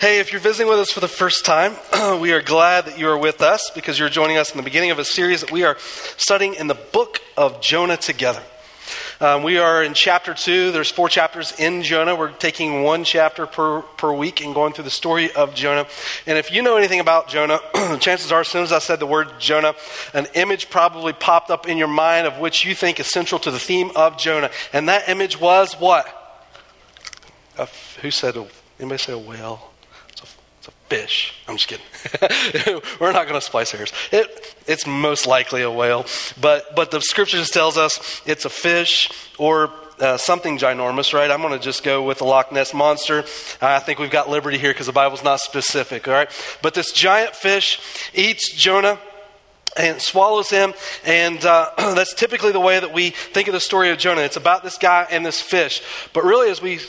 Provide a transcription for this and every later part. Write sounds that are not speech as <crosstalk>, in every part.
Hey, if you're visiting with us for the first time, <clears throat> we are glad that you are with us because you're joining us in the beginning of a series that we are studying in the book of Jonah together. Um, we are in chapter two. There's four chapters in Jonah. We're taking one chapter per, per week and going through the story of Jonah. And if you know anything about Jonah, <clears throat> chances are, as soon as I said the word Jonah, an image probably popped up in your mind of which you think is central to the theme of Jonah. And that image was what? A, who said, anybody say a whale? Fish. I'm just kidding. <laughs> We're not going to splice hairs. It, it's most likely a whale, but, but the scripture just tells us it's a fish or uh, something ginormous, right? I'm going to just go with the Loch Ness monster. I think we've got liberty here because the Bible's not specific, all right? But this giant fish eats Jonah and swallows him. And uh, <clears throat> that's typically the way that we think of the story of Jonah. It's about this guy and this fish. But really, as we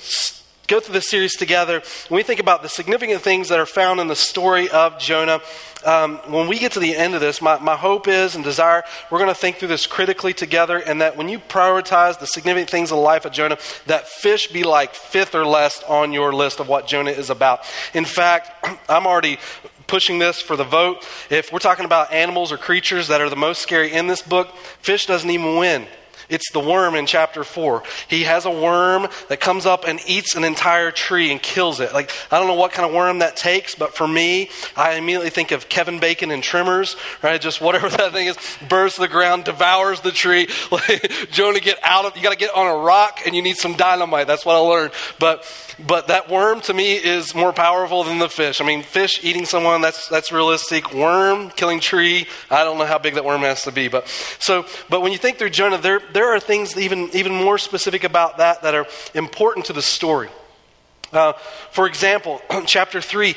go through this series together, when we think about the significant things that are found in the story of Jonah, um, when we get to the end of this, my, my hope is and desire, we're going to think through this critically together, and that when you prioritize the significant things in the life of Jonah, that fish be like fifth or less on your list of what Jonah is about. In fact, <clears throat> I'm already pushing this for the vote. If we're talking about animals or creatures that are the most scary in this book, fish doesn't even win. It's the worm in chapter 4. He has a worm that comes up and eats an entire tree and kills it. Like, I don't know what kind of worm that takes, but for me, I immediately think of Kevin Bacon and Tremors, right? Just whatever <laughs> that thing is, bursts the ground, devours the tree. <laughs> Jonah, get out of, you got to get on a rock and you need some dynamite. That's what I learned. But, but that worm to me is more powerful than the fish. I mean, fish eating someone, that's, that's realistic. Worm killing tree, I don't know how big that worm has to be. But, so, but when you think through Jonah, there are things even, even more specific about that that are important to the story. Uh, for example, <clears throat> chapter 3,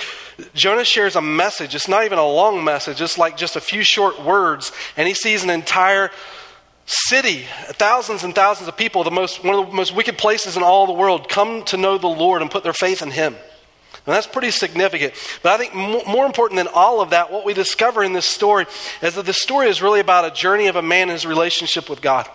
Jonah shares a message. It's not even a long message, it's like just a few short words, and he sees an entire city, thousands and thousands of people, the most, one of the most wicked places in all the world, come to know the Lord and put their faith in him. And that's pretty significant. But I think more important than all of that, what we discover in this story is that the story is really about a journey of a man and his relationship with God.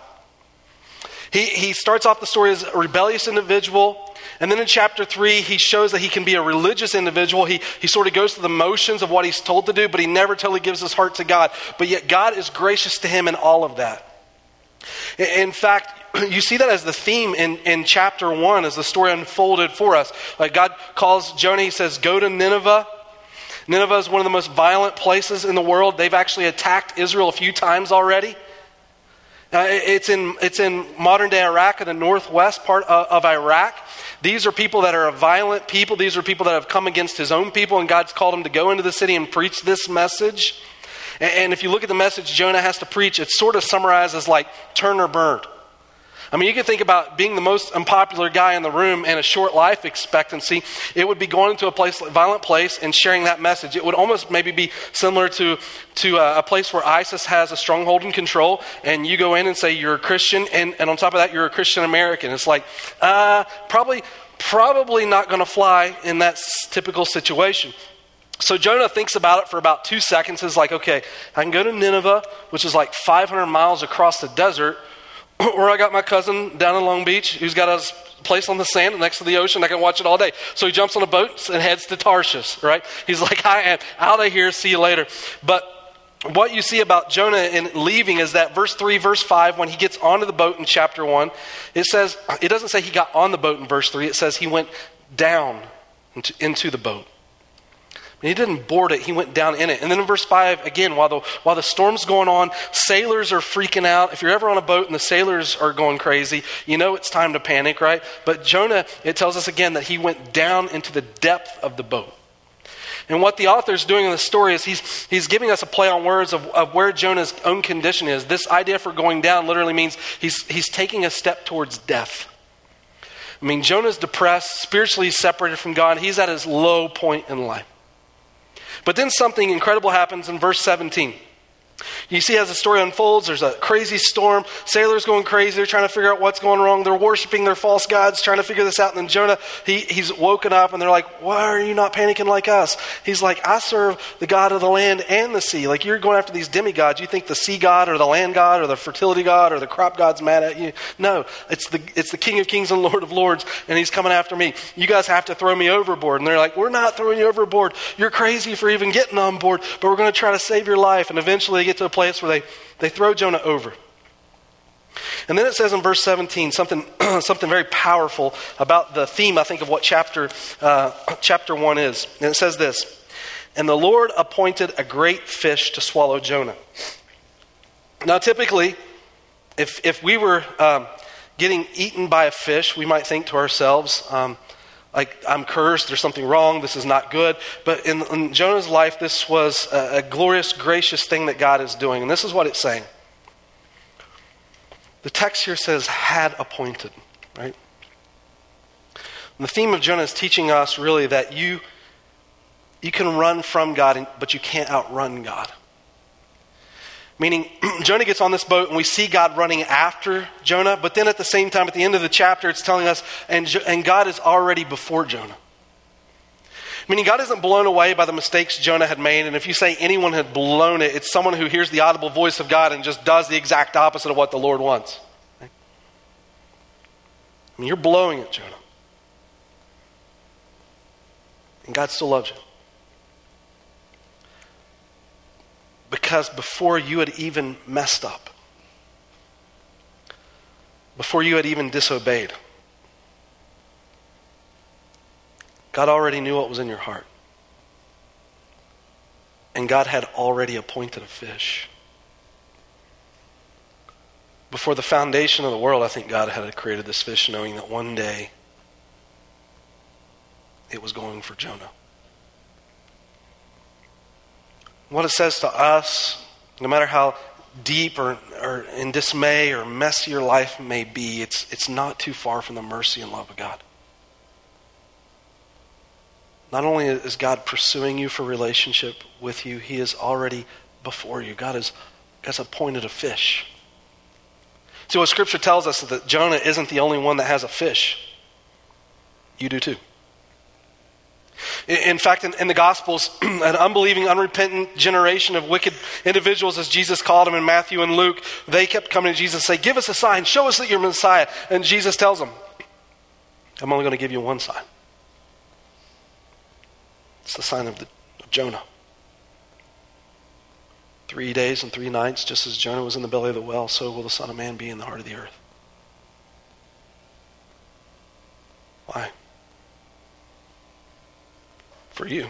He, he starts off the story as a rebellious individual. And then in chapter 3, he shows that he can be a religious individual. He, he sort of goes through the motions of what he's told to do, but he never totally gives his heart to God. But yet, God is gracious to him in all of that. In fact, <clears throat> you see that as the theme in, in chapter 1 as the story unfolded for us. Like God calls Jonah, he says, Go to Nineveh. Nineveh is one of the most violent places in the world. They've actually attacked Israel a few times already. Uh, it's, in, it's in modern day Iraq, in the northwest part of, of Iraq. These are people that are a violent people. These are people that have come against his own people, and God's called him to go into the city and preach this message. And, and if you look at the message Jonah has to preach, it's sort of summarized as like turn or burn. I mean, you can think about being the most unpopular guy in the room and a short life expectancy. It would be going into a place, violent place and sharing that message. It would almost maybe be similar to, to a, a place where ISIS has a stronghold and control, and you go in and say you're a Christian, and, and on top of that, you're a Christian American. It's like, uh, probably, probably not going to fly in that typical situation. So Jonah thinks about it for about two seconds. Is like, okay, I can go to Nineveh, which is like 500 miles across the desert, <coughs> or I got my cousin down in Long Beach who's got a place on the sand next to the ocean. I can watch it all day. So he jumps on a boat and heads to Tarshish, right? He's like, I am out of here. See you later. But what you see about Jonah in leaving is that verse 3, verse 5, when he gets onto the boat in chapter 1, it says, it doesn't say he got on the boat in verse 3, it says he went down into, into the boat. And he didn't board it, he went down in it. And then in verse 5, again, while the, while the storm's going on, sailors are freaking out. If you're ever on a boat and the sailors are going crazy, you know it's time to panic, right? But Jonah, it tells us again that he went down into the depth of the boat. And what the author's doing in the story is he's, he's giving us a play on words of, of where Jonah's own condition is. This idea for going down literally means he's, he's taking a step towards death. I mean, Jonah's depressed, spiritually separated from God. He's at his low point in life. But then something incredible happens in verse 17. You see, as the story unfolds, there's a crazy storm. Sailors going crazy. They're trying to figure out what's going wrong. They're worshiping their false gods, trying to figure this out. And then Jonah, he, he's woken up, and they're like, Why are you not panicking like us? He's like, I serve the God of the land and the sea. Like, you're going after these demigods. You think the sea god or the land god or the fertility god or the crop god's mad at you. No, it's the, it's the King of kings and Lord of lords, and he's coming after me. You guys have to throw me overboard. And they're like, We're not throwing you overboard. You're crazy for even getting on board, but we're going to try to save your life. And eventually get to the place where they they throw Jonah over. And then it says in verse 17 something, <clears throat> something very powerful about the theme, I think, of what chapter, uh, <clears throat> chapter 1 is. And it says this And the Lord appointed a great fish to swallow Jonah. Now, typically, if, if we were um, getting eaten by a fish, we might think to ourselves, um, like, I'm cursed, there's something wrong, this is not good. But in, in Jonah's life, this was a, a glorious, gracious thing that God is doing. And this is what it's saying. The text here says, had appointed, right? And the theme of Jonah is teaching us really that you, you can run from God, but you can't outrun God. Meaning, <clears throat> Jonah gets on this boat and we see God running after Jonah, but then at the same time, at the end of the chapter, it's telling us, and, and God is already before Jonah. Meaning, God isn't blown away by the mistakes Jonah had made, and if you say anyone had blown it, it's someone who hears the audible voice of God and just does the exact opposite of what the Lord wants. I mean, you're blowing it, Jonah. And God still loves you. Because before you had even messed up, before you had even disobeyed, God already knew what was in your heart. And God had already appointed a fish. Before the foundation of the world, I think God had created this fish knowing that one day it was going for Jonah. What it says to us, no matter how deep or, or in dismay or messy your life may be, it's, it's not too far from the mercy and love of God. Not only is God pursuing you for relationship with you, He is already before you. God has, has appointed a fish. See, what Scripture tells us is that Jonah isn't the only one that has a fish. You do too. In fact, in, in, the Gospels, <clears throat> an unbelieving, unrepentant generation of wicked individuals, as Jesus called them in Matthew and Luke, they kept coming to Jesus and say, Give us a sign, show us that you're Messiah. And Jesus tells them, I'm only going to give you one sign. It's the sign of, the, of Jonah. Three days and three nights, just as Jonah was in the belly of the well, so will the Son of Man be in the heart of the earth. Why? For you.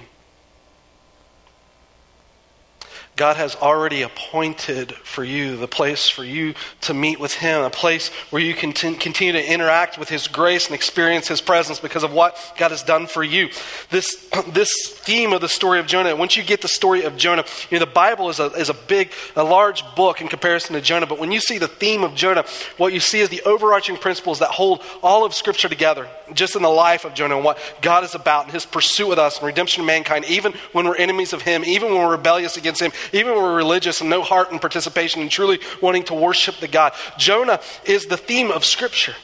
God has already appointed for you the place for you to meet with Him, a place where you can t- continue to interact with His grace and experience His presence because of what God has done for you. This, <clears throat> this theme of the story of Jonah, once you get the story of Jonah, you know, the Bible is a, is a big, a large book in comparison to Jonah, but when you see the theme of Jonah, what you see is the overarching principles that hold all of Scripture together, just in the life of Jonah and what God is about and His pursuit with us and redemption of mankind, even when we're enemies of Him, even when we're rebellious against Him even when we're religious and no heart and participation and truly wanting to worship the God. Jonah is the theme of Scripture.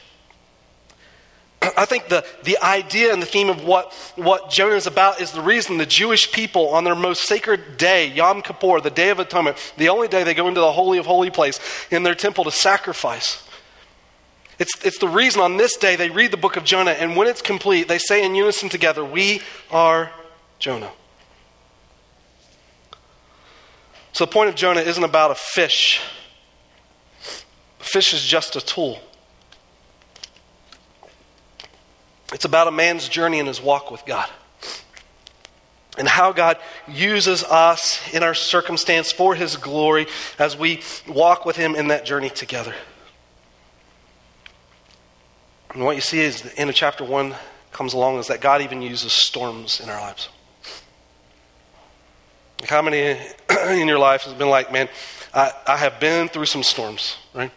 I think the, the idea and the theme of what, what Jonah is about is the reason the Jewish people, on their most sacred day, Yom Kippur, the Day of Atonement, the only day they go into the Holy of Holy place in their temple to sacrifice. It's, it's the reason on this day they read the book of Jonah, and when it's complete, they say in unison together, We are Jonah. So the point of Jonah isn't about a fish. A fish is just a tool. It's about a man's journey in his walk with God. And how God uses us in our circumstance for his glory as we walk with him in that journey together. And what you see is the end of chapter 1 comes along is that God even uses storms in our lives. How many <clears throat> in your life has been like, man, I, I have been through some storms, right?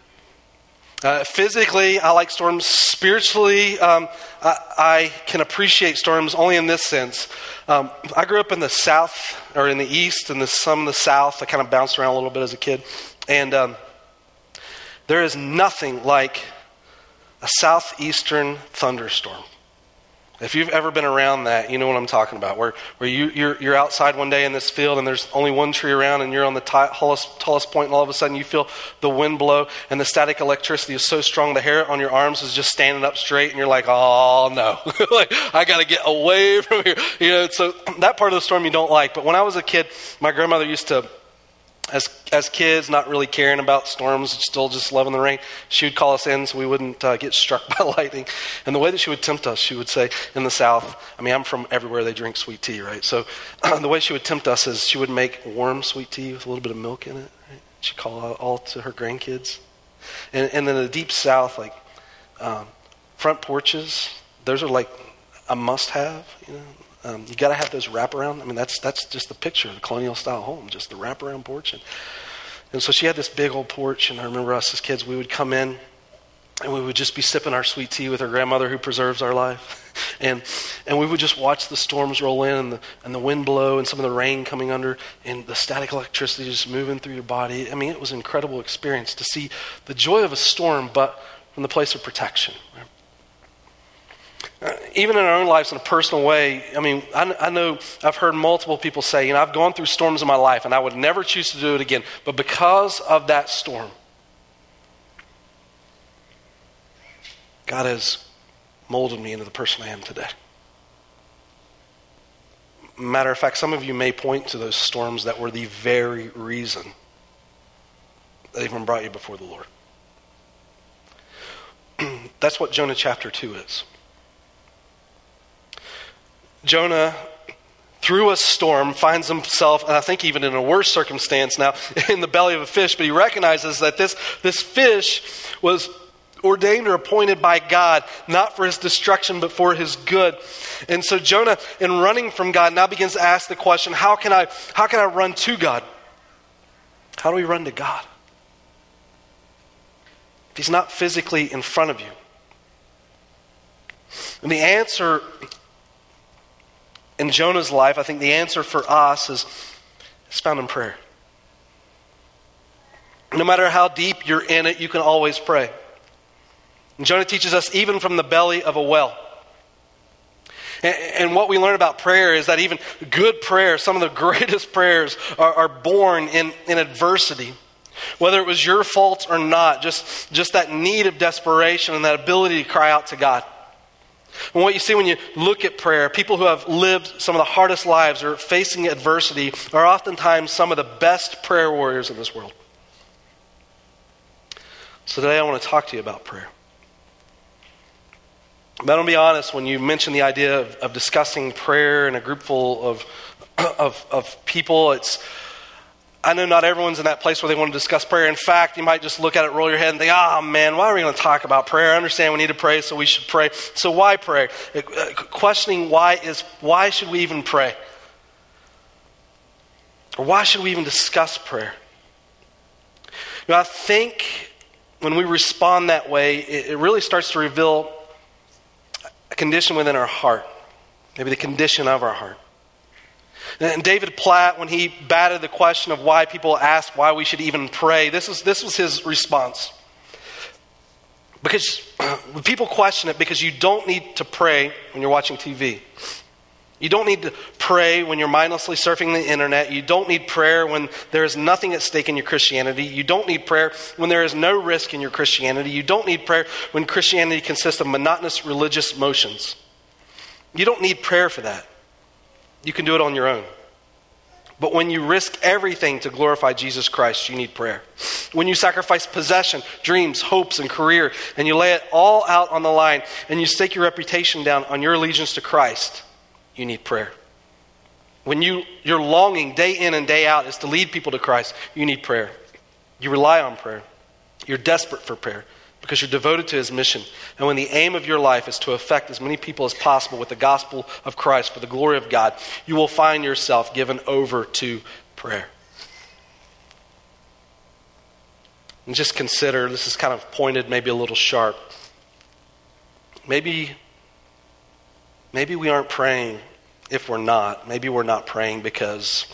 Uh, physically, I like storms. Spiritually, um, I, I, can appreciate storms only in this sense. Um, I grew up in the South, or in the East, and the, some in the South. I kind of bounced around a little bit as a kid. And um, there is nothing like a southeastern thunderstorm. If you've ever been around that, you know what I'm talking about. Where, where you, you're, you're outside one day in this field and there's only one tree around and you're on the tallest, tallest point and all of a sudden you feel the wind blow and the static electricity is so strong the hair on your arms is just standing up straight and you're like, oh no, <laughs> like I got to get away from here. You know, so <clears throat> that part of the storm you don't like. But when I was a kid, my grandmother used to as, as kids, not really caring about storms, still just loving the rain, she would call us in so we wouldn't uh, get <laughs> struck by lightning. And the way that she would tempt us, she would say, in the South, I mean, I'm from everywhere they drink sweet tea, right? So <clears throat> the way she would tempt us is she would make warm sweet tea with a little bit of milk in it. Right? She'd call out all to her grandkids. And, and then the deep South, like um, front porches, those are like a must have, you know. Um, you got to have those wraparound. I mean, that's that's just the picture of the colonial style home, just the wraparound porch. And, and so she had this big old porch, and I remember us as kids, we would come in and we would just be sipping our sweet tea with our grandmother who preserves our life. <laughs> And, and we would just watch the storms roll in and the, and the wind blow and some of the rain coming under and the static electricity just moving through your body. I mean, it was an incredible experience to see the joy of a storm, but from the place of protection. Uh, even in our own lives in a personal way, I mean, I, I, know I've heard multiple people say, you know, I've gone through storms in my life and I would never choose to do it again. But because of that storm, God has molded me into the person I am today. Matter of fact, some of you may point to those storms that were the very reason that even brought you before the Lord. <clears throat> That's what Jonah chapter 2 is. Jonah, through a storm, finds himself, and I think even in a worse circumstance now, <laughs> in the belly of a fish, but he recognizes that this, this fish was ordained or appointed by God, not for his destruction, but for his good. And so Jonah, in running from God, now begins to ask the question how can I, how can I run to God? How do we run to God? If he's not physically in front of you. And the answer in Jonah's life, I think the answer for us is, is found in prayer. No matter how deep you're in it, you can always pray. And Jonah teaches us even from the belly of a well. And, and, what we learn about prayer is that even good prayers, some of the <laughs> greatest prayers, are, are born in, in adversity. Whether it was your fault or not, just, just that need of desperation and that ability to cry out to God. And what you see when you look at prayer, people who have lived some of the hardest lives or facing adversity are oftentimes some of the best prayer warriors in this world. So today I want to talk to you about prayer. But I'll be honest, when you mention the idea of, of discussing prayer in a group full of, <clears throat> of, of people, it's I know not everyone's in that place where they want to discuss prayer. In fact, you might just look at it, roll your head, and think, oh man, why are we going to talk about prayer? I understand we need to pray, so we should pray. So why pray? Uh, questioning why is, why should we even pray? Or why should we even discuss prayer? You know, I think when we respond that way, it, it really starts to reveal a condition within our heart, maybe the condition of our heart. And David Platt, when he batted the question of why people ask why we should even pray, this was, this was his response. Because <clears throat> people question it because you don't need to pray when you're watching TV. You don't need to pray when you're mindlessly surfing the internet. You don't need prayer when there is nothing at stake in your Christianity. You don't need prayer when there is no risk in your Christianity. You don't need prayer when Christianity consists of monotonous religious motions. You don't need prayer for that. You can do it on your own. But when you risk everything to glorify Jesus Christ, you need prayer. When you sacrifice possession, dreams, hopes, and career, and you lay it all out on the line, and you stake your reputation down on your allegiance to Christ, you need prayer. When you, your longing day in and day out is to lead people to Christ, you need prayer. You rely on prayer. You're desperate for prayer because you're devoted to his mission. And when the aim of your life is to affect as many people as possible with the gospel of Christ for the glory of God, you will find yourself given over to prayer. And just consider this is kind of pointed, maybe a little sharp. Maybe, maybe we aren't praying if we're not. Maybe we're not praying because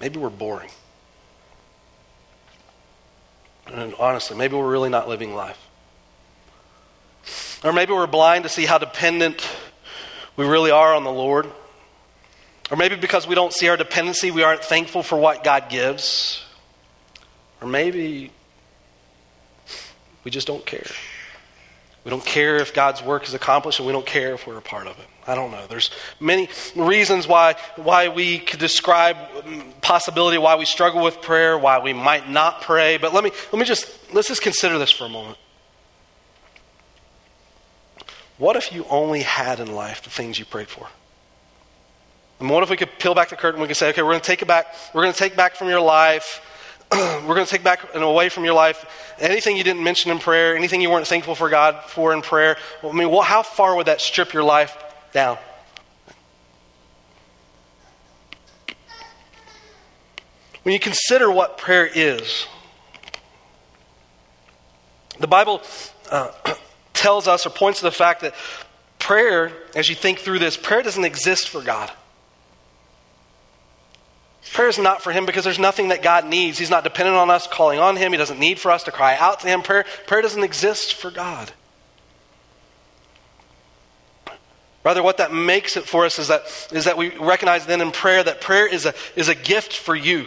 maybe we're boring. And honestly, maybe we're really not living life. Or maybe we're blind to see how dependent we really are on the Lord. Or maybe because we don't see our dependency, we aren't thankful for what God gives. Or maybe we just don't care. We don't care if God's work is accomplished, and we don't care if we're a part of it. I don't know. There's many reasons why, why we could describe um, possibility, why we struggle with prayer, why we might not pray. But let me, let me just, let's just consider this for a moment. What if you only had in life the things you prayed for? And what if we could peel back the curtain? We could say, okay, we're going to take it back. We're going to take back from your life. <clears throat> we're going to take back and away from your life anything you didn't mention in prayer, anything you weren't thankful for God for in prayer. I mean, well, how far would that strip your life down? When you consider what prayer is, the Bible uh, <clears throat> tells us or points to the fact that prayer, as you think through this, prayer doesn't exist for God. Prayer is not for him because there's nothing that God needs. He's not dependent on us calling on him. He doesn't need for us to cry out to him. Prayer, prayer doesn't exist for God. Rather, what that makes it for us is that, is that we recognize then in prayer that prayer is a, is a gift for you.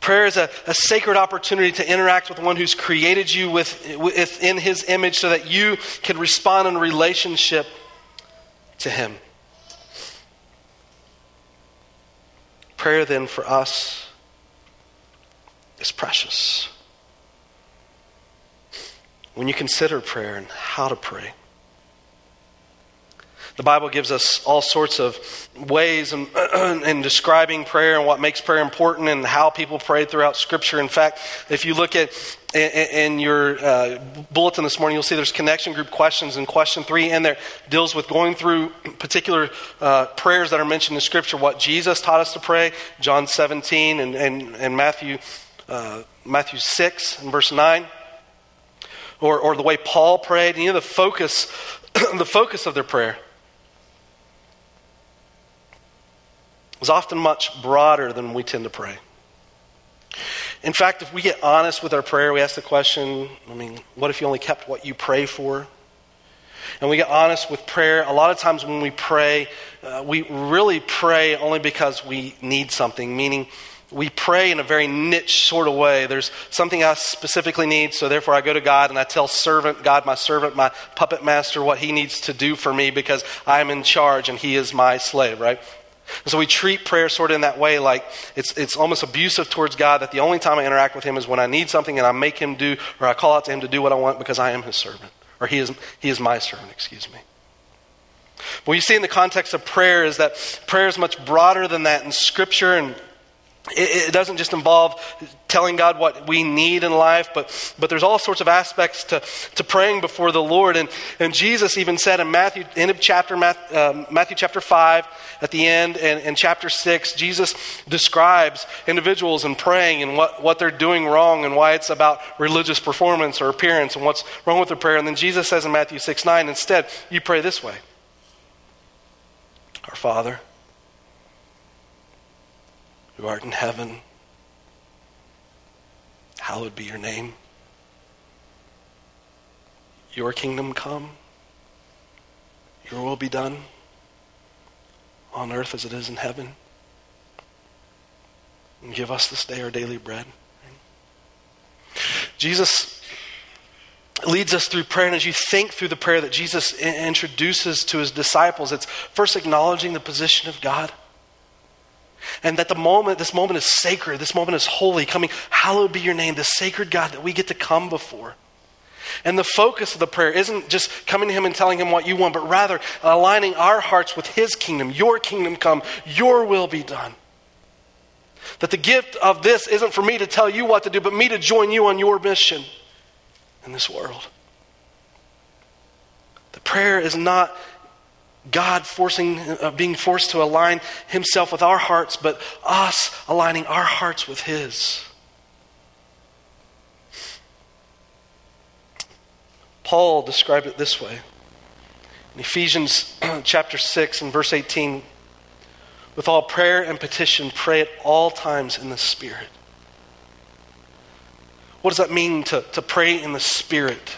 Prayer is a, a sacred opportunity to interact with one who's created you with, within his image so that you can respond in relationship to him. Prayer, then, for us is precious. When you consider prayer and how to pray, the Bible gives us all sorts of ways in, <clears throat> in, describing prayer and what makes prayer important and how people prayed throughout Scripture. In fact, if you look at in, your uh, bulletin this morning, you'll see there's connection group questions, and question three in there deals with going through particular uh, prayers that are mentioned in Scripture, what Jesus taught us to pray, John 17 and, and, and Matthew, uh, Matthew 6 and verse 9. Or, or the way Paul prayed, you know the focus, <clears throat> the focus of their prayer is often much broader than we tend to pray. In fact, if we get honest with our prayer, we ask the question I mean, what if you only kept what you pray for? And we get honest with prayer. A lot of times when we pray, uh, we really pray only because we need something, meaning we pray in a very niche sort of way. There's something I specifically need, so therefore I go to God and I tell servant, God, my servant, my puppet master, what he needs to do for me because I'm in charge and he is my slave, right? And so we treat prayer sort of in that way, like it's, it's almost abusive towards God that the only time I interact with Him is when I need something and I make Him do, or I call out to Him to do what I want because I am His servant, or He is, he is my servant, excuse me. What you see in the context of prayer is that prayer is much broader than that in Scripture and it, doesn't just involve telling God what we need in life, but, but there's all sorts of aspects to, to praying before the Lord. And, and Jesus even said in Matthew, end of chapter, Matthew, uh, Matthew chapter 5, at the end, and, and chapter 6, Jesus describes individuals and praying and what, what they're doing wrong and why it's about religious performance or appearance and what's wrong with their prayer. And then Jesus says in Matthew 6 9, instead, you pray this way Our Father who art in heaven, hallowed be your name. Your kingdom come, your will be done on earth as it is in heaven. And give us this day our daily bread. Jesus leads us through prayer, and as you think through the prayer that Jesus introduces to his disciples, it's first acknowledging the position of God. And that the moment, this moment is sacred, this moment is holy, coming, hallowed be your name, the sacred God that we get to come before. And the focus of the prayer isn't just coming to Him and telling Him what you want, but rather aligning our hearts with His kingdom. Your kingdom come, your will be done. That the gift of this isn't for me to tell you what to do, but me to join you on your mission in this world. The prayer is not God forcing, uh, being forced to align himself with our hearts, but us aligning our hearts with his. Paul described it this way. In Ephesians <clears throat> chapter 6 and verse 18, with all prayer and petition, pray at all times in the Spirit. What does that mean to, to pray in the Spirit?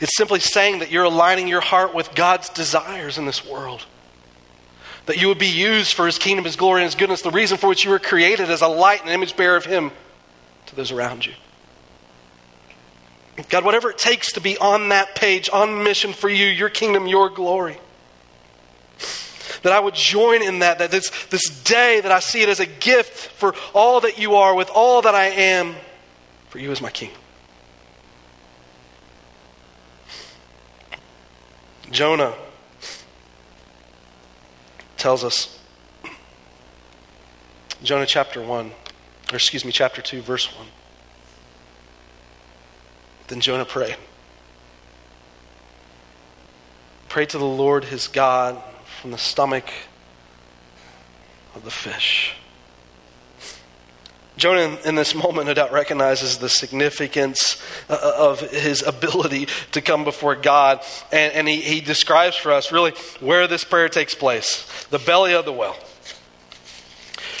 It's simply saying that you're aligning your heart with God's desires in this world. That you would be used for His kingdom, His glory, and His goodness, the reason for which you were created as a light and image bearer of Him to those around you. God, whatever it takes to be on that page, on mission for you, your kingdom, your glory. That I would join in that, that this, this day that I see it as a gift for all that you are, with all that I am, for you as my king. Jonah tells us, Jonah chapter 1, or excuse me, chapter 2, verse 1. Then Jonah prayed. Pray to the Lord his God from the stomach of the fish. Jonah, in this moment, no doubt recognizes the significance uh, of his ability to come before God. And, and he, he describes for us really where this prayer takes place the belly of the well.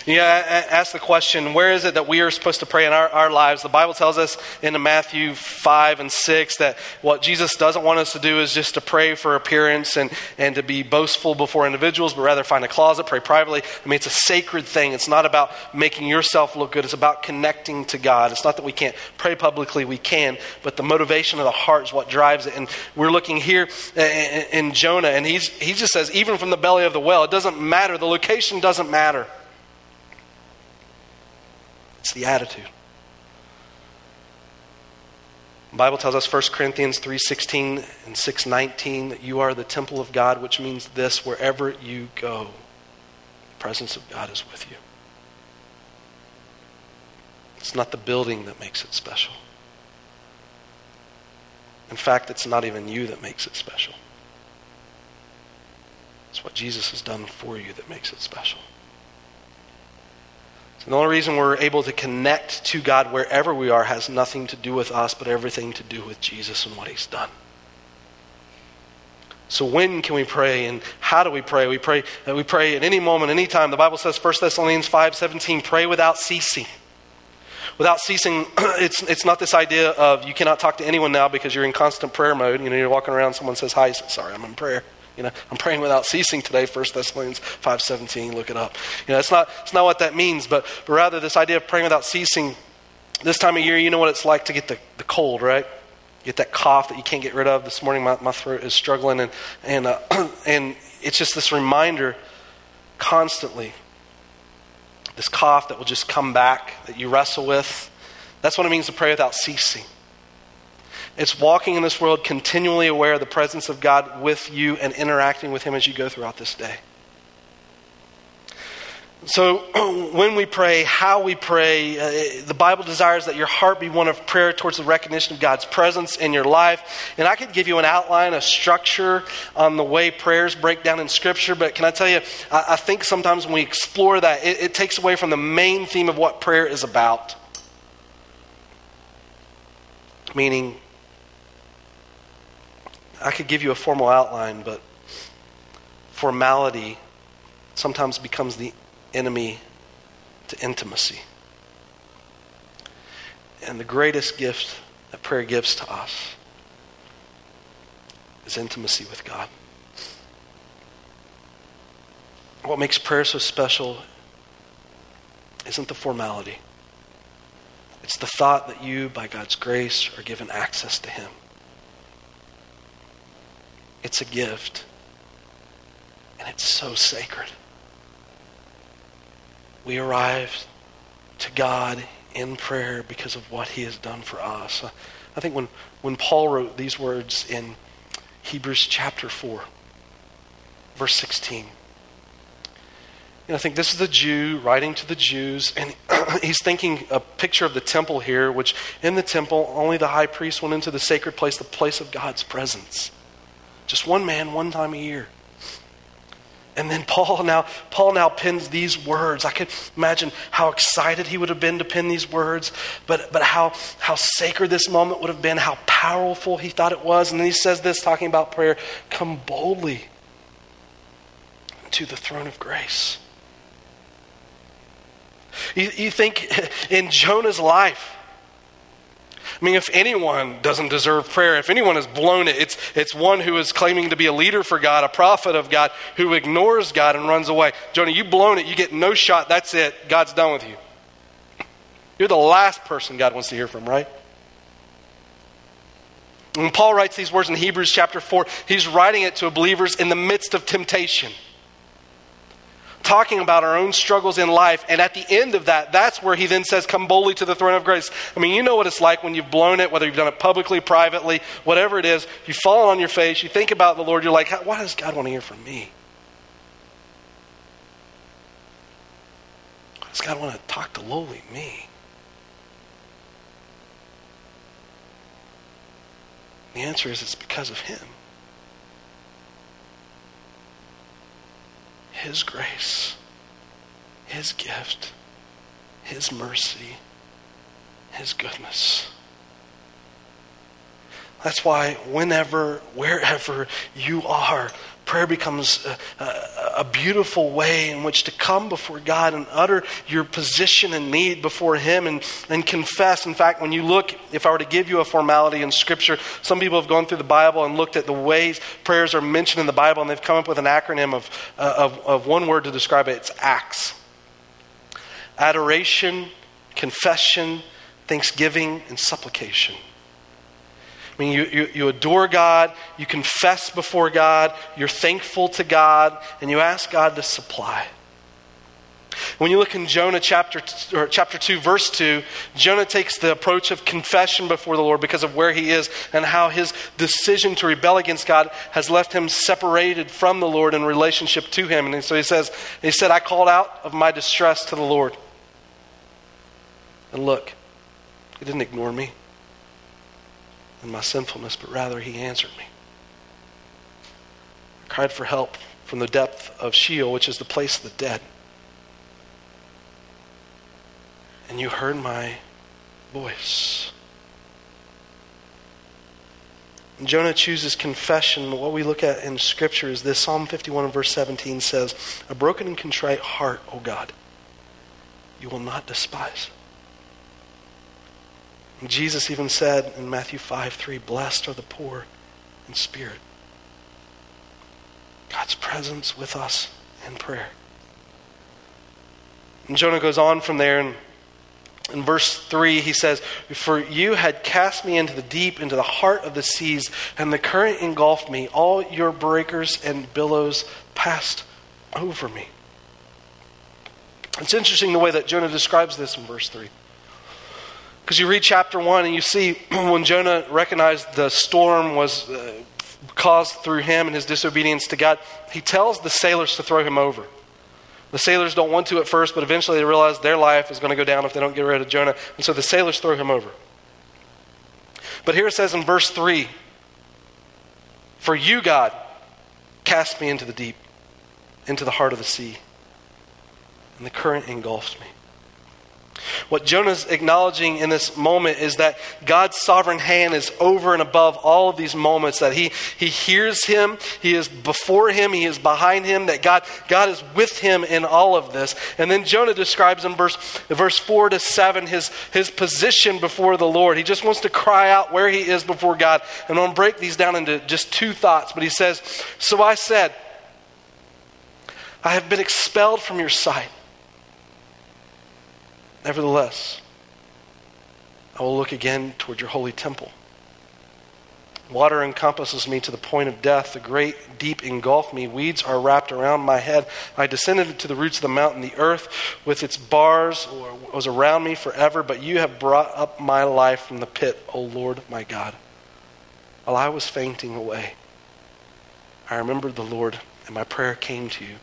You ask the question, where is it that we are supposed to pray in our, our lives? The Bible tells us in Matthew 5 and 6 that what Jesus doesn't want us to do is just to pray for appearance and, and to be boastful before individuals, but rather find a closet, pray privately. I mean, it's a sacred thing. It's not about making yourself look good, it's about connecting to God. It's not that we can't pray publicly, we can, but the motivation of the heart is what drives it. And we're looking here in Jonah, and he's, he just says, even from the belly of the well, it doesn't matter. The location doesn't matter. It's the attitude. The Bible tells us 1 Corinthians 3:16 and 6:19 that you are the temple of God, which means this wherever you go, the presence of God is with you. It's not the building that makes it special. In fact, it's not even you that makes it special. It's what Jesus has done for you that makes it special. And the only reason we're able to connect to God wherever we are has nothing to do with us, but everything to do with Jesus and what He's done. So when can we pray and how do we pray? We pray we pray at any moment, any time. The Bible says 1 Thessalonians 5:17, pray without ceasing. Without ceasing, <clears throat> it's, it's not this idea of you cannot talk to anyone now because you're in constant prayer mode. You know, you're walking around, someone says hi, sorry, I'm in prayer. You know, I'm praying without ceasing today, 1 Thessalonians 5.17, look it up. You know, it's not, it's not what that means, but, but rather this idea of praying without ceasing, this time of year, you know what it's like to get the, the cold, right? Get that cough that you can't get rid of. This morning, my, my throat is struggling, and, and, uh, <clears throat> and it's just this reminder constantly this cough that will just come back that you wrestle with. That's what it means to pray without ceasing. It's walking in this world continually aware of the presence of God with you and interacting with Him as you go throughout this day. So, <clears throat> when we pray, how we pray, uh, the Bible desires that your heart be one of prayer towards the recognition of God's presence in your life. And I could give you an outline, a structure on the way prayers break down in Scripture, but can I tell you, I, I think sometimes when we explore that, it, it takes away from the main theme of what prayer is about. Meaning, I could give you a formal outline, but formality sometimes becomes the enemy to intimacy. And the greatest gift that prayer gives to us is intimacy with God. What makes prayer so special isn't the formality. It's the thought that you, by God's grace, are given access to Him. It's a gift. And it's so sacred. We arrive to God in prayer because of what he has done for us. I think when, when Paul wrote these words in Hebrews chapter 4, verse 16, and I think this is the Jew writing to the Jews, and <clears throat> he's thinking a picture of the temple here, which in the temple, only the high priest went into the sacred place, the place of God's presence. Just one man, one time a year. And then Paul now, Paul now pens these words. I could imagine how excited he would have been to pen these words, but, but how, how sacred this moment would have been, how powerful he thought it was. And then he says this, talking about prayer come boldly to the throne of grace. You, you think <laughs> in Jonah's life, I mean, if anyone doesn't deserve prayer, if anyone has blown it, it's, it's one who is claiming to be a leader for God, a prophet of God, who ignores God and runs away. Jonah, you've blown it. You get no shot. That's it. God's done with you. You're the last person God wants to hear from, right? When Paul writes these words in Hebrews chapter 4, he's writing it to believers in the midst of temptation talking about our own struggles in life. And at the end of that, that's where he then says, Come boldly to the throne of grace. I mean, you know what it's like when you've blown it, whether you've done it publicly, privately, whatever it is. You fall on your face, you think about the Lord, you're like, Why does God want to hear from me? Why does God want to talk to lowly me? The answer is it's because of Him. His grace, His gift, His mercy, His goodness. That's why, whenever, wherever you are, prayer becomes a, a, a, beautiful way in which to come before God and utter your position and need before Him and, and confess. In fact, when you look, if I were to give you a formality in Scripture, some people have gone through the Bible and looked at the ways prayers are mentioned in the Bible, and they've come up with an acronym of, uh, of, of one word to describe it it's ACTS adoration, confession, thanksgiving, and supplication. I mean, you, you, you, adore God, you confess before God, you're thankful to God, and you ask God to supply. When you look in Jonah chapter, or chapter 2, verse 2, Jonah takes the approach of confession before the Lord because of where he is and how his decision to rebel against God has left him separated from the Lord in relationship to him. And so he says, He said, I called out of my distress to the Lord. And look, he didn't ignore me and my sinfulness, but rather he answered me. I cried for help from the depth of Sheol, which is the place of the dead. And you heard my voice. And Jonah chooses confession. What we look at in Scripture is this Psalm 51 and verse 17 says, A broken and contrite heart, O God, you will not despise. And Jesus even said in Matthew 5 3, Blessed are the poor in spirit. God's presence with us in prayer. And Jonah goes on from there, and in verse 3, he says, For you had cast me into the deep, into the heart of the seas, and the current engulfed me. All your breakers and billows passed over me. It's interesting the way that Jonah describes this in verse 3. Because you read chapter 1 and you see <clears throat> when Jonah recognized the storm was uh, caused through him and his disobedience to God, he tells the sailors to throw him over. The sailors don't want to at first, but eventually they realize their life is going to go down if they don't get rid of Jonah. And so the sailors throw him over. But here it says in verse 3 For you, God, cast me into the deep, into the heart of the sea, and the current engulfs me. What Jonah's acknowledging in this moment is that God's sovereign hand is over and above all of these moments, that he, he hears him, he is before him, he is behind him, that God, God is with him in all of this. And then Jonah describes in verse, verse 4 to 7 his, his position before the Lord. He just wants to cry out where he is before God. And I'm going to break these down into just two thoughts. But he says, So I said, I have been expelled from your sight. Nevertheless, I will look again toward your holy temple. Water encompasses me to the point of death. The great deep engulf me. Weeds are wrapped around my head. I descended to the roots of the mountain. The earth with its bars was around me forever, but you have brought up my life from the pit, O Lord my God. While I was fainting away, I remembered the Lord, and my prayer came to you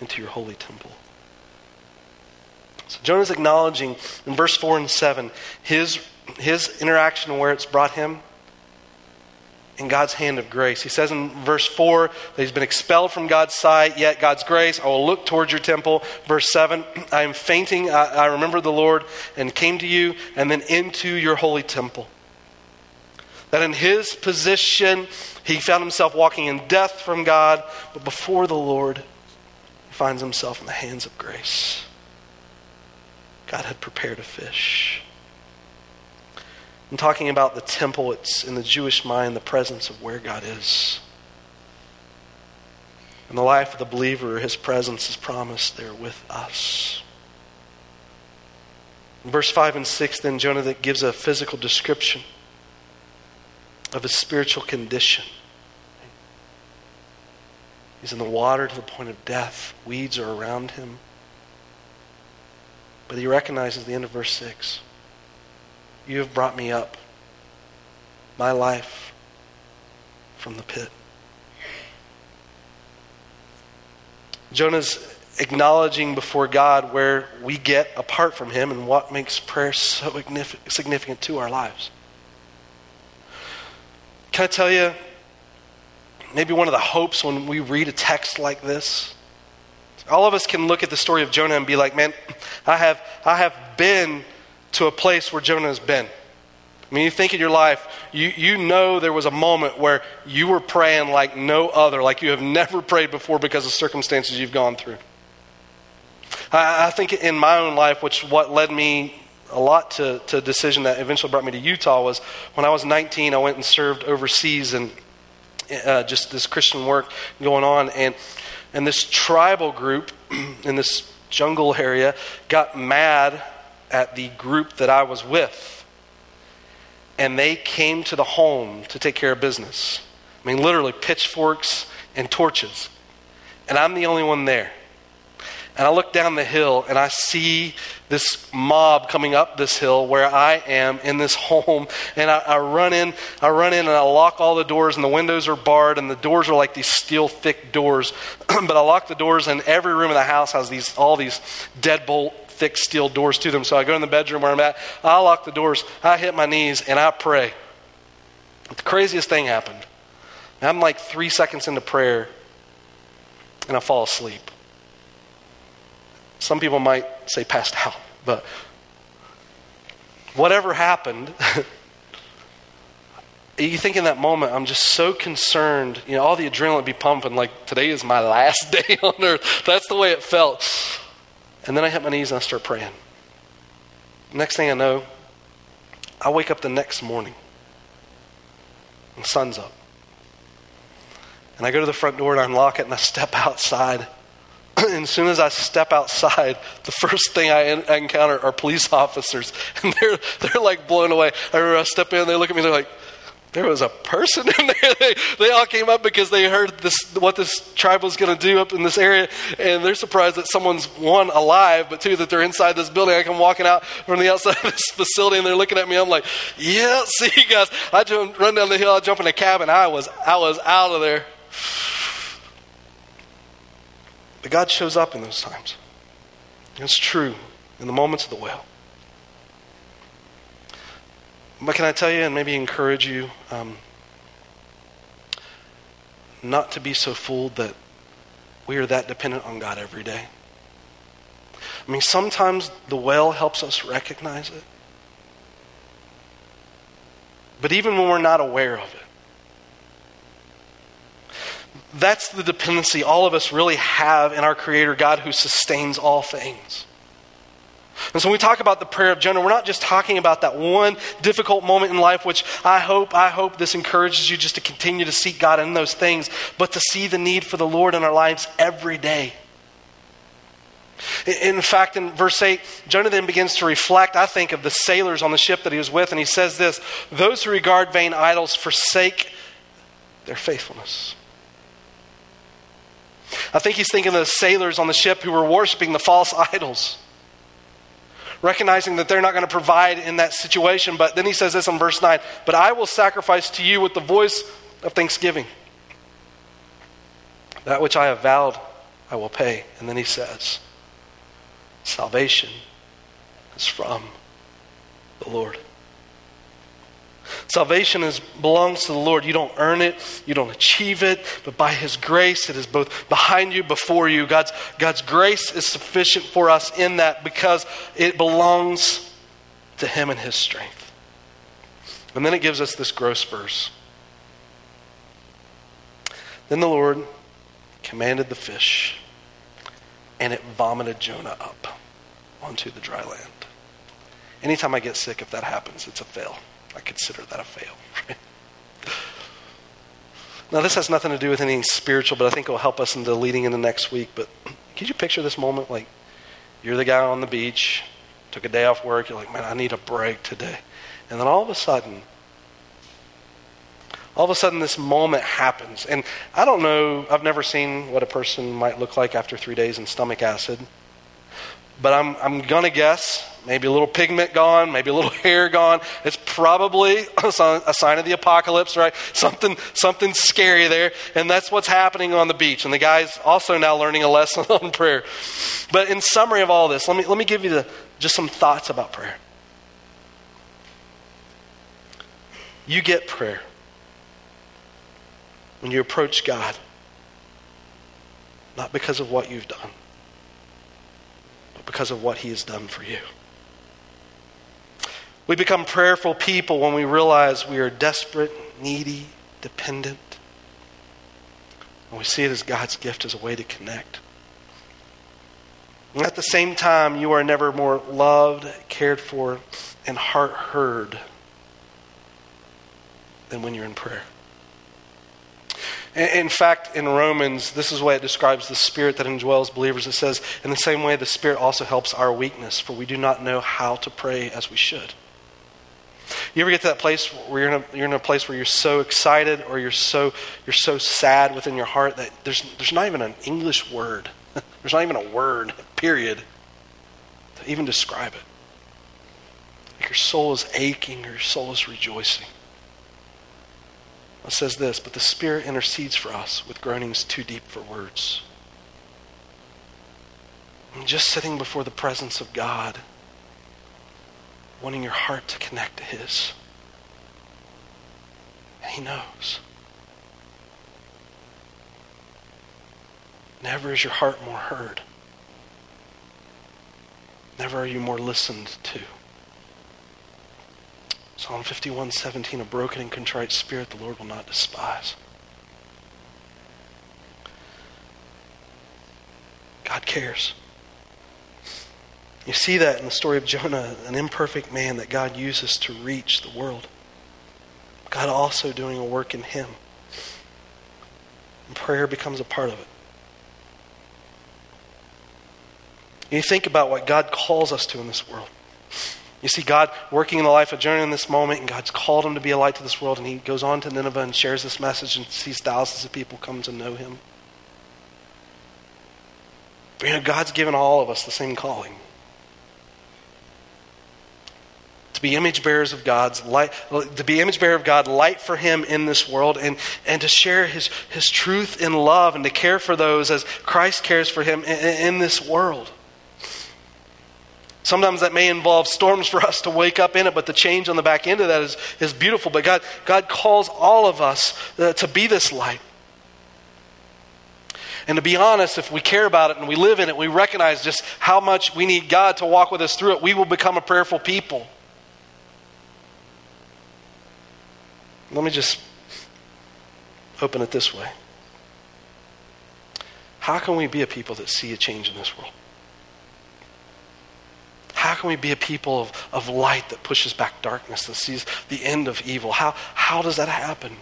into your holy temple. So Jonah's acknowledging in verse 4 and 7 his, his interaction where it's brought him in God's hand of grace. He says in verse 4 that he's been expelled from God's sight, yet God's grace, I will look towards your temple. Verse 7, <clears throat> I am fainting, I, I remember the Lord and came to you, and then into your holy temple. That in his position, he found himself walking in death from God, but before the Lord, he finds himself in the hands of grace. God had prepared a fish. I'm talking about the temple. It's in the Jewish mind the presence of where God is. In the life of the believer, his presence is promised there with us. In verse 5 and 6, then Jonah gives a physical description of his spiritual condition. He's in the water to the point of death, weeds are around him. But he recognizes the end of verse 6 you have brought me up, my life, from the pit. Jonah's acknowledging before God where we get apart from Him and what makes prayer so significant to our lives. Can I tell you, maybe one of the hopes when we read a text like this? All of us can look at the story of Jonah and be like, man, I have, I have been to a place where Jonah has been. I mean, you think in your life, you, you know there was a moment where you were praying like no other, like you have never prayed before because of circumstances you've gone through. I, I think in my own life, which what led me a lot to, to a decision that eventually brought me to Utah was when I was 19, I went and served overseas and uh, just this Christian work going on. And, and this tribal group <clears throat> in this jungle area got mad at the group that I was with. And they came to the home to take care of business. I mean, literally, pitchforks and torches. And I'm the only one there. And I look down the hill and I see this mob coming up this hill where I am in this <laughs> home. And I, I, run in, I run in and I lock all the doors and the windows are barred and the doors are like these steel thick doors. <clears throat> but I lock the doors and every room in the house has these all these deadbolt thick steel doors to them. So I go in the bedroom where I'm at, I lock the doors, I hit my knees, and I pray. The craziest thing happened. I'm like three seconds into prayer, and I fall asleep. Some people might say passed out, but whatever happened, <laughs> you think in that moment, I'm just so concerned. You know, all the adrenaline be pumping, like today is my <laughs> last day on earth. That's the way it felt. And then I hit my knees and I start praying. Next thing I know, I wake up the next morning the sun's up. And I go to the front door and I unlock it and I step <laughs> outside. <clears throat> and as soon as I step outside, <laughs> the first thing I, I encounter are police <laughs> officers. And they're, they're like blown away. I remember I step in, they look at me, they're like, there was a person in there. <laughs> They, they all came up because they heard this, what this tribe was going to do up in this area, and they're surprised that someone's one alive, but two that they're inside this building. I come walking out from the outside of this facility, and they're looking at me. I'm like, "Yeah, see you guys." I run down the hill, I jump in a cab, and I was I was out of there. But God shows up in those times. It's true in the moments of the well. But can I tell you and maybe encourage you um, not to be so fooled that we are that dependent on God every day? I mean, sometimes the well helps us recognize it. But even when we're not aware of it, that's the dependency all of us really have in our Creator God who sustains all things. And so when we talk about the prayer of Jonah, we're not just talking about that one difficult moment in life, which I hope, I hope this encourages you just to continue to seek God in those things, but to see the need for the Lord in our lives every day. In fact, in verse 8, Jonah then begins to reflect, I think, of the sailors on the ship that he was with, and he says this Those who regard vain idols forsake their faithfulness. I think he's thinking of the sailors on the ship who were worshiping the false <laughs> idols recognizing that they're not going to provide in that situation. But then he says this in verse 9 But I will sacrifice to you with the voice of thanksgiving. That which I have vowed, I will pay. And then he says, Salvation is from the Lord. Salvation is, belongs to the Lord. You don't earn it, you don't achieve it, but by His grace, it is both behind you, before you. God's, God's grace is sufficient for us in that because it belongs to Him and His strength. And then it gives us this gross verse. Then the Lord commanded the fish, and it vomited Jonah up onto the dry land. Anytime I get sick, if that happens, it's a fail. I consider that a fail. <laughs> now, this has nothing to do with anything spiritual, but I think it will help us in the leading into next week. But can you picture this moment? Like, you're the guy on the beach, took a day off work, you're like, man, I need a break today. And then all of a sudden, all of a sudden this moment happens. And I don't know, I've never seen what a person might look like after three days in stomach acid. But I'm, I'm going to guess maybe a little pigment gone, maybe a little <laughs> hair gone. It's probably a sign of the apocalypse, right? <laughs> Something, something scary there. And that's what's happening on the beach. And the guy's also now learning a lesson <laughs> on prayer. But in summary of all this, let me, let me give you the, just some thoughts about prayer. You get prayer when you approach God, not because of what you've done, but because of what He has done for you. We become prayerful people when we realize we are desperate, needy, dependent. And we see it as God's gift as a way to connect. And at the same time, you are never more loved, cared for, and heart heard than when you're in prayer. In fact, in Romans, this is the way it describes the Spirit that indwells believers. It says, In the same way, the Spirit also helps our weakness, for we do not know how to pray as we should. You ever get to that place where you're in a, you're in a place where you're so excited or you're so, you're so sad within your heart that there's, there's not even an English word, <laughs> there's not even a word, period, to even describe it? Like your soul is aching or your soul is rejoicing. It says this, but the Spirit intercedes for us with groanings too deep for words. And just sitting before the presence of God, wanting your heart to connect to His. He knows. Never is your heart more heard. Never are you more listened to. Psalm 51 17, a broken and contrite spirit the Lord will not despise. God cares. You see that in the story of Jonah, an imperfect man that God uses to reach the world. God also doing a work in him. And prayer becomes a part of it. You think about what God calls us to in this world. You see God working in the life of Jonah in this moment, and God's called him to be a light to this world, and he goes on to Nineveh and shares this message and sees thousands of people come to know him. But you know, God's given all of us the same calling. To be image bearers of God's light, to be image bearer of God, light for Him in this world, and, and to share His, His truth in love and to care for those as Christ cares for Him in, in this world. Sometimes that may involve storms for us to wake up in it, but the change on the back end of that is, is beautiful. But God, God calls all of us uh, to be this light. And to be honest, if we care about it and we live in it, we recognize just how much we need God to walk with us through it, we will become a prayerful people. Let me just open it this way. How can we be a people that see a change in this world? How can we be a people of, of light that pushes back darkness, that sees the end of evil? How, how does that happen?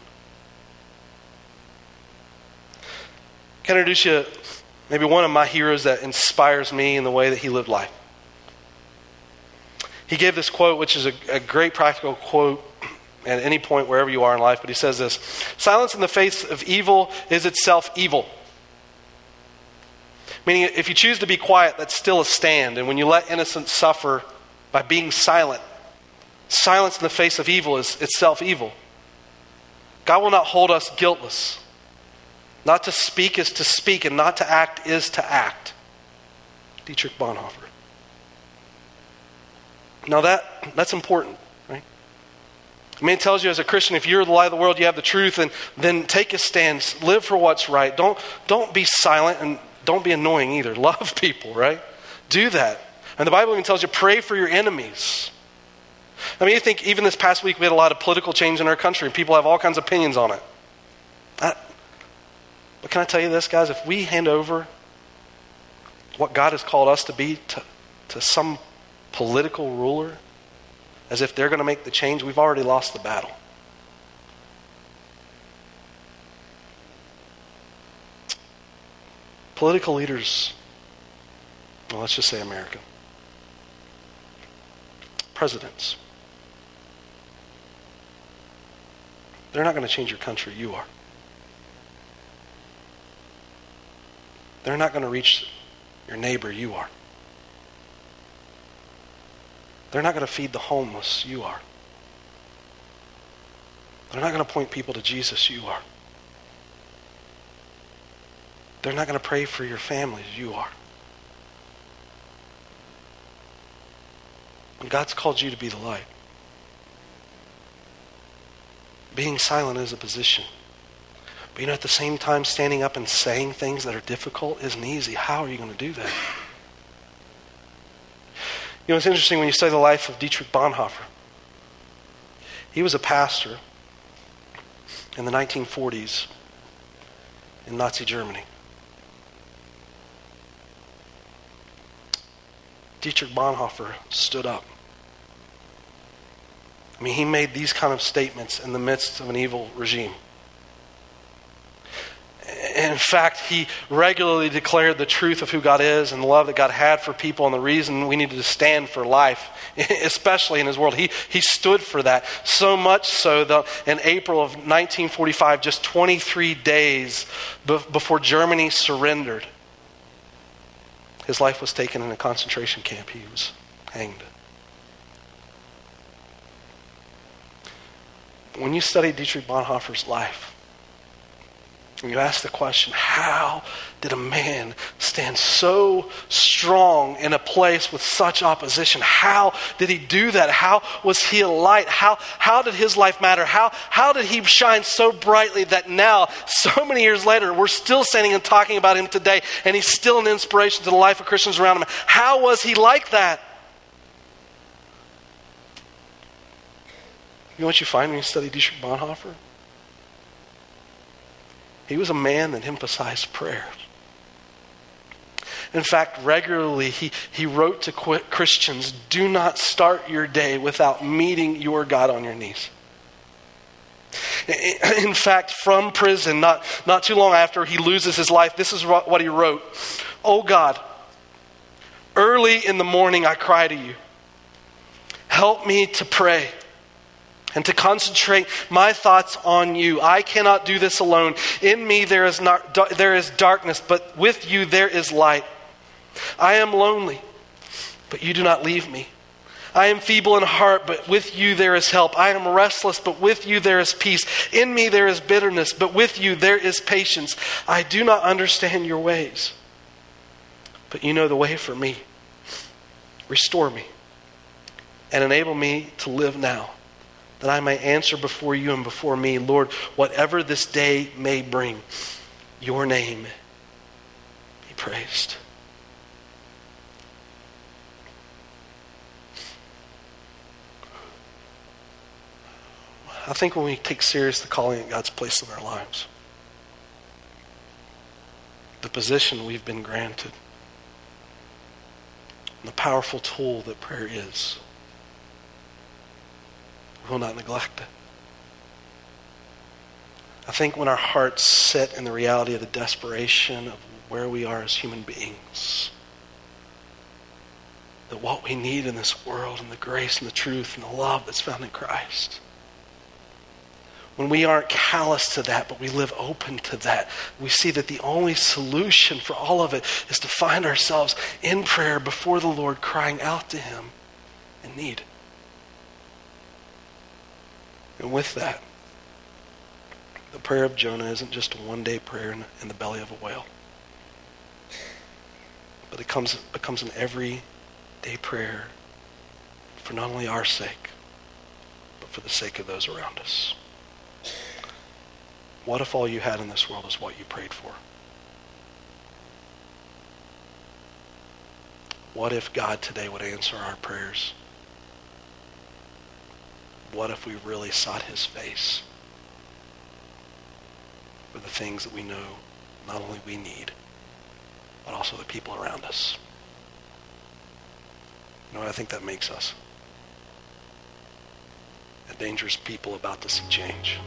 Can I introduce you maybe one of my heroes that inspires me in the way that he lived life? He gave this quote, which is a, a great practical quote at any point wherever you are in life, but he says this Silence in the face of evil is itself evil. Meaning, if you choose to be quiet, that's still a stand. And when you let innocence suffer by being silent, silence in the face of evil is itself evil. God will not hold us guiltless. Not to speak is to speak, and not to act is to act. Dietrich Bonhoeffer. Now that that's important, right? I mean, it tells you as a Christian, if you're the light of the world, you have the truth, and then take a stand, live for what's right. Don't, don't be silent and don't be annoying either. <laughs> Love people, right? Do that. And the Bible even tells you pray for your enemies. I mean, you think even this past week we had a lot of political change in our country, and people have all kinds of opinions on it. I, but can I tell you this, guys? If we hand over what God has called us to be to, to some political ruler, as if they're going to make the change, we've already lost the battle. Political leaders, well, let's just say American, presidents, they're not going to change your country, you are. They're not going to reach your neighbor, you are. They're not going to feed the homeless, you are. They're not going to point people to Jesus, you are. They're not going to pray for your families, you are. And God's called you to be the light. Being silent is a position. But you know, at the same time, standing up and saying things that are difficult isn't easy. How are you going to do that? You know, it's interesting when you study the life of Dietrich Bonhoeffer. He was a pastor in the 1940s in Nazi Germany. Dietrich Bonhoeffer stood up. I mean, he made these kind of statements in the midst of an evil regime in fact, he regularly declared the truth of who God is and the love that God had for people and the reason we needed to stand for life, <laughs> especially in his world. He, he stood for that. So much so that in April of 1945, just 23 days before Germany surrendered, his life was taken in a concentration camp. He was hanged. When you study Dietrich Bonhoeffer's life, and you ask the question how did a man stand so strong in a place with such opposition? How did he do that? How was he a light? How, how did his life matter? How, how did he shine so brightly that now, so many years later, we're still standing and talking about him today, and he's still an inspiration to the life of Christians around him? How was he like that? You know what you find when you study Dietrich Bonhoeffer? He was a man that emphasized prayer. In fact, regularly he, he wrote to Christians do not start your day without meeting your God on your knees. In fact, from prison, not, not too long after he loses his life, this is what he wrote Oh God, early in the morning I cry to you. Help me to pray and to concentrate my thoughts on you. I cannot do this alone. In me there is, not, there is darkness, but with you there is light. I am lonely, but you do not leave me. I am feeble in heart, but with you there is help. I am restless, but with you there is peace. In me there is bitterness, but with you there is patience. I do not understand your ways, but you know the way for me. Restore me and enable me to live now that I may answer before you and before me, Lord, whatever this day may bring, your name be praised. I think when we take serious the calling that God's placed in our lives, the position we've been granted, the powerful tool that prayer is will not neglect it. I think when our hearts sit in the reality of the desperation of where we are as human beings, that what we need in this world and the grace and the truth and the love that's found in Christ, when we aren't callous to that, but we live open to that, we see that the only solution for all of it is to find ourselves in prayer before the Lord, crying out to Him in need. And with that, the prayer of Jonah isn't just a one day prayer in, in the belly of a whale, but it comes, becomes an everyday prayer for not only our sake, but for for the sake of those around us? What if all you had in this world is what you prayed for? What if God today would answer our prayers? What if we really sought his face for the things that we know not only we need, but also the people around us? You know what I think that makes us? A dangerous people about to see change.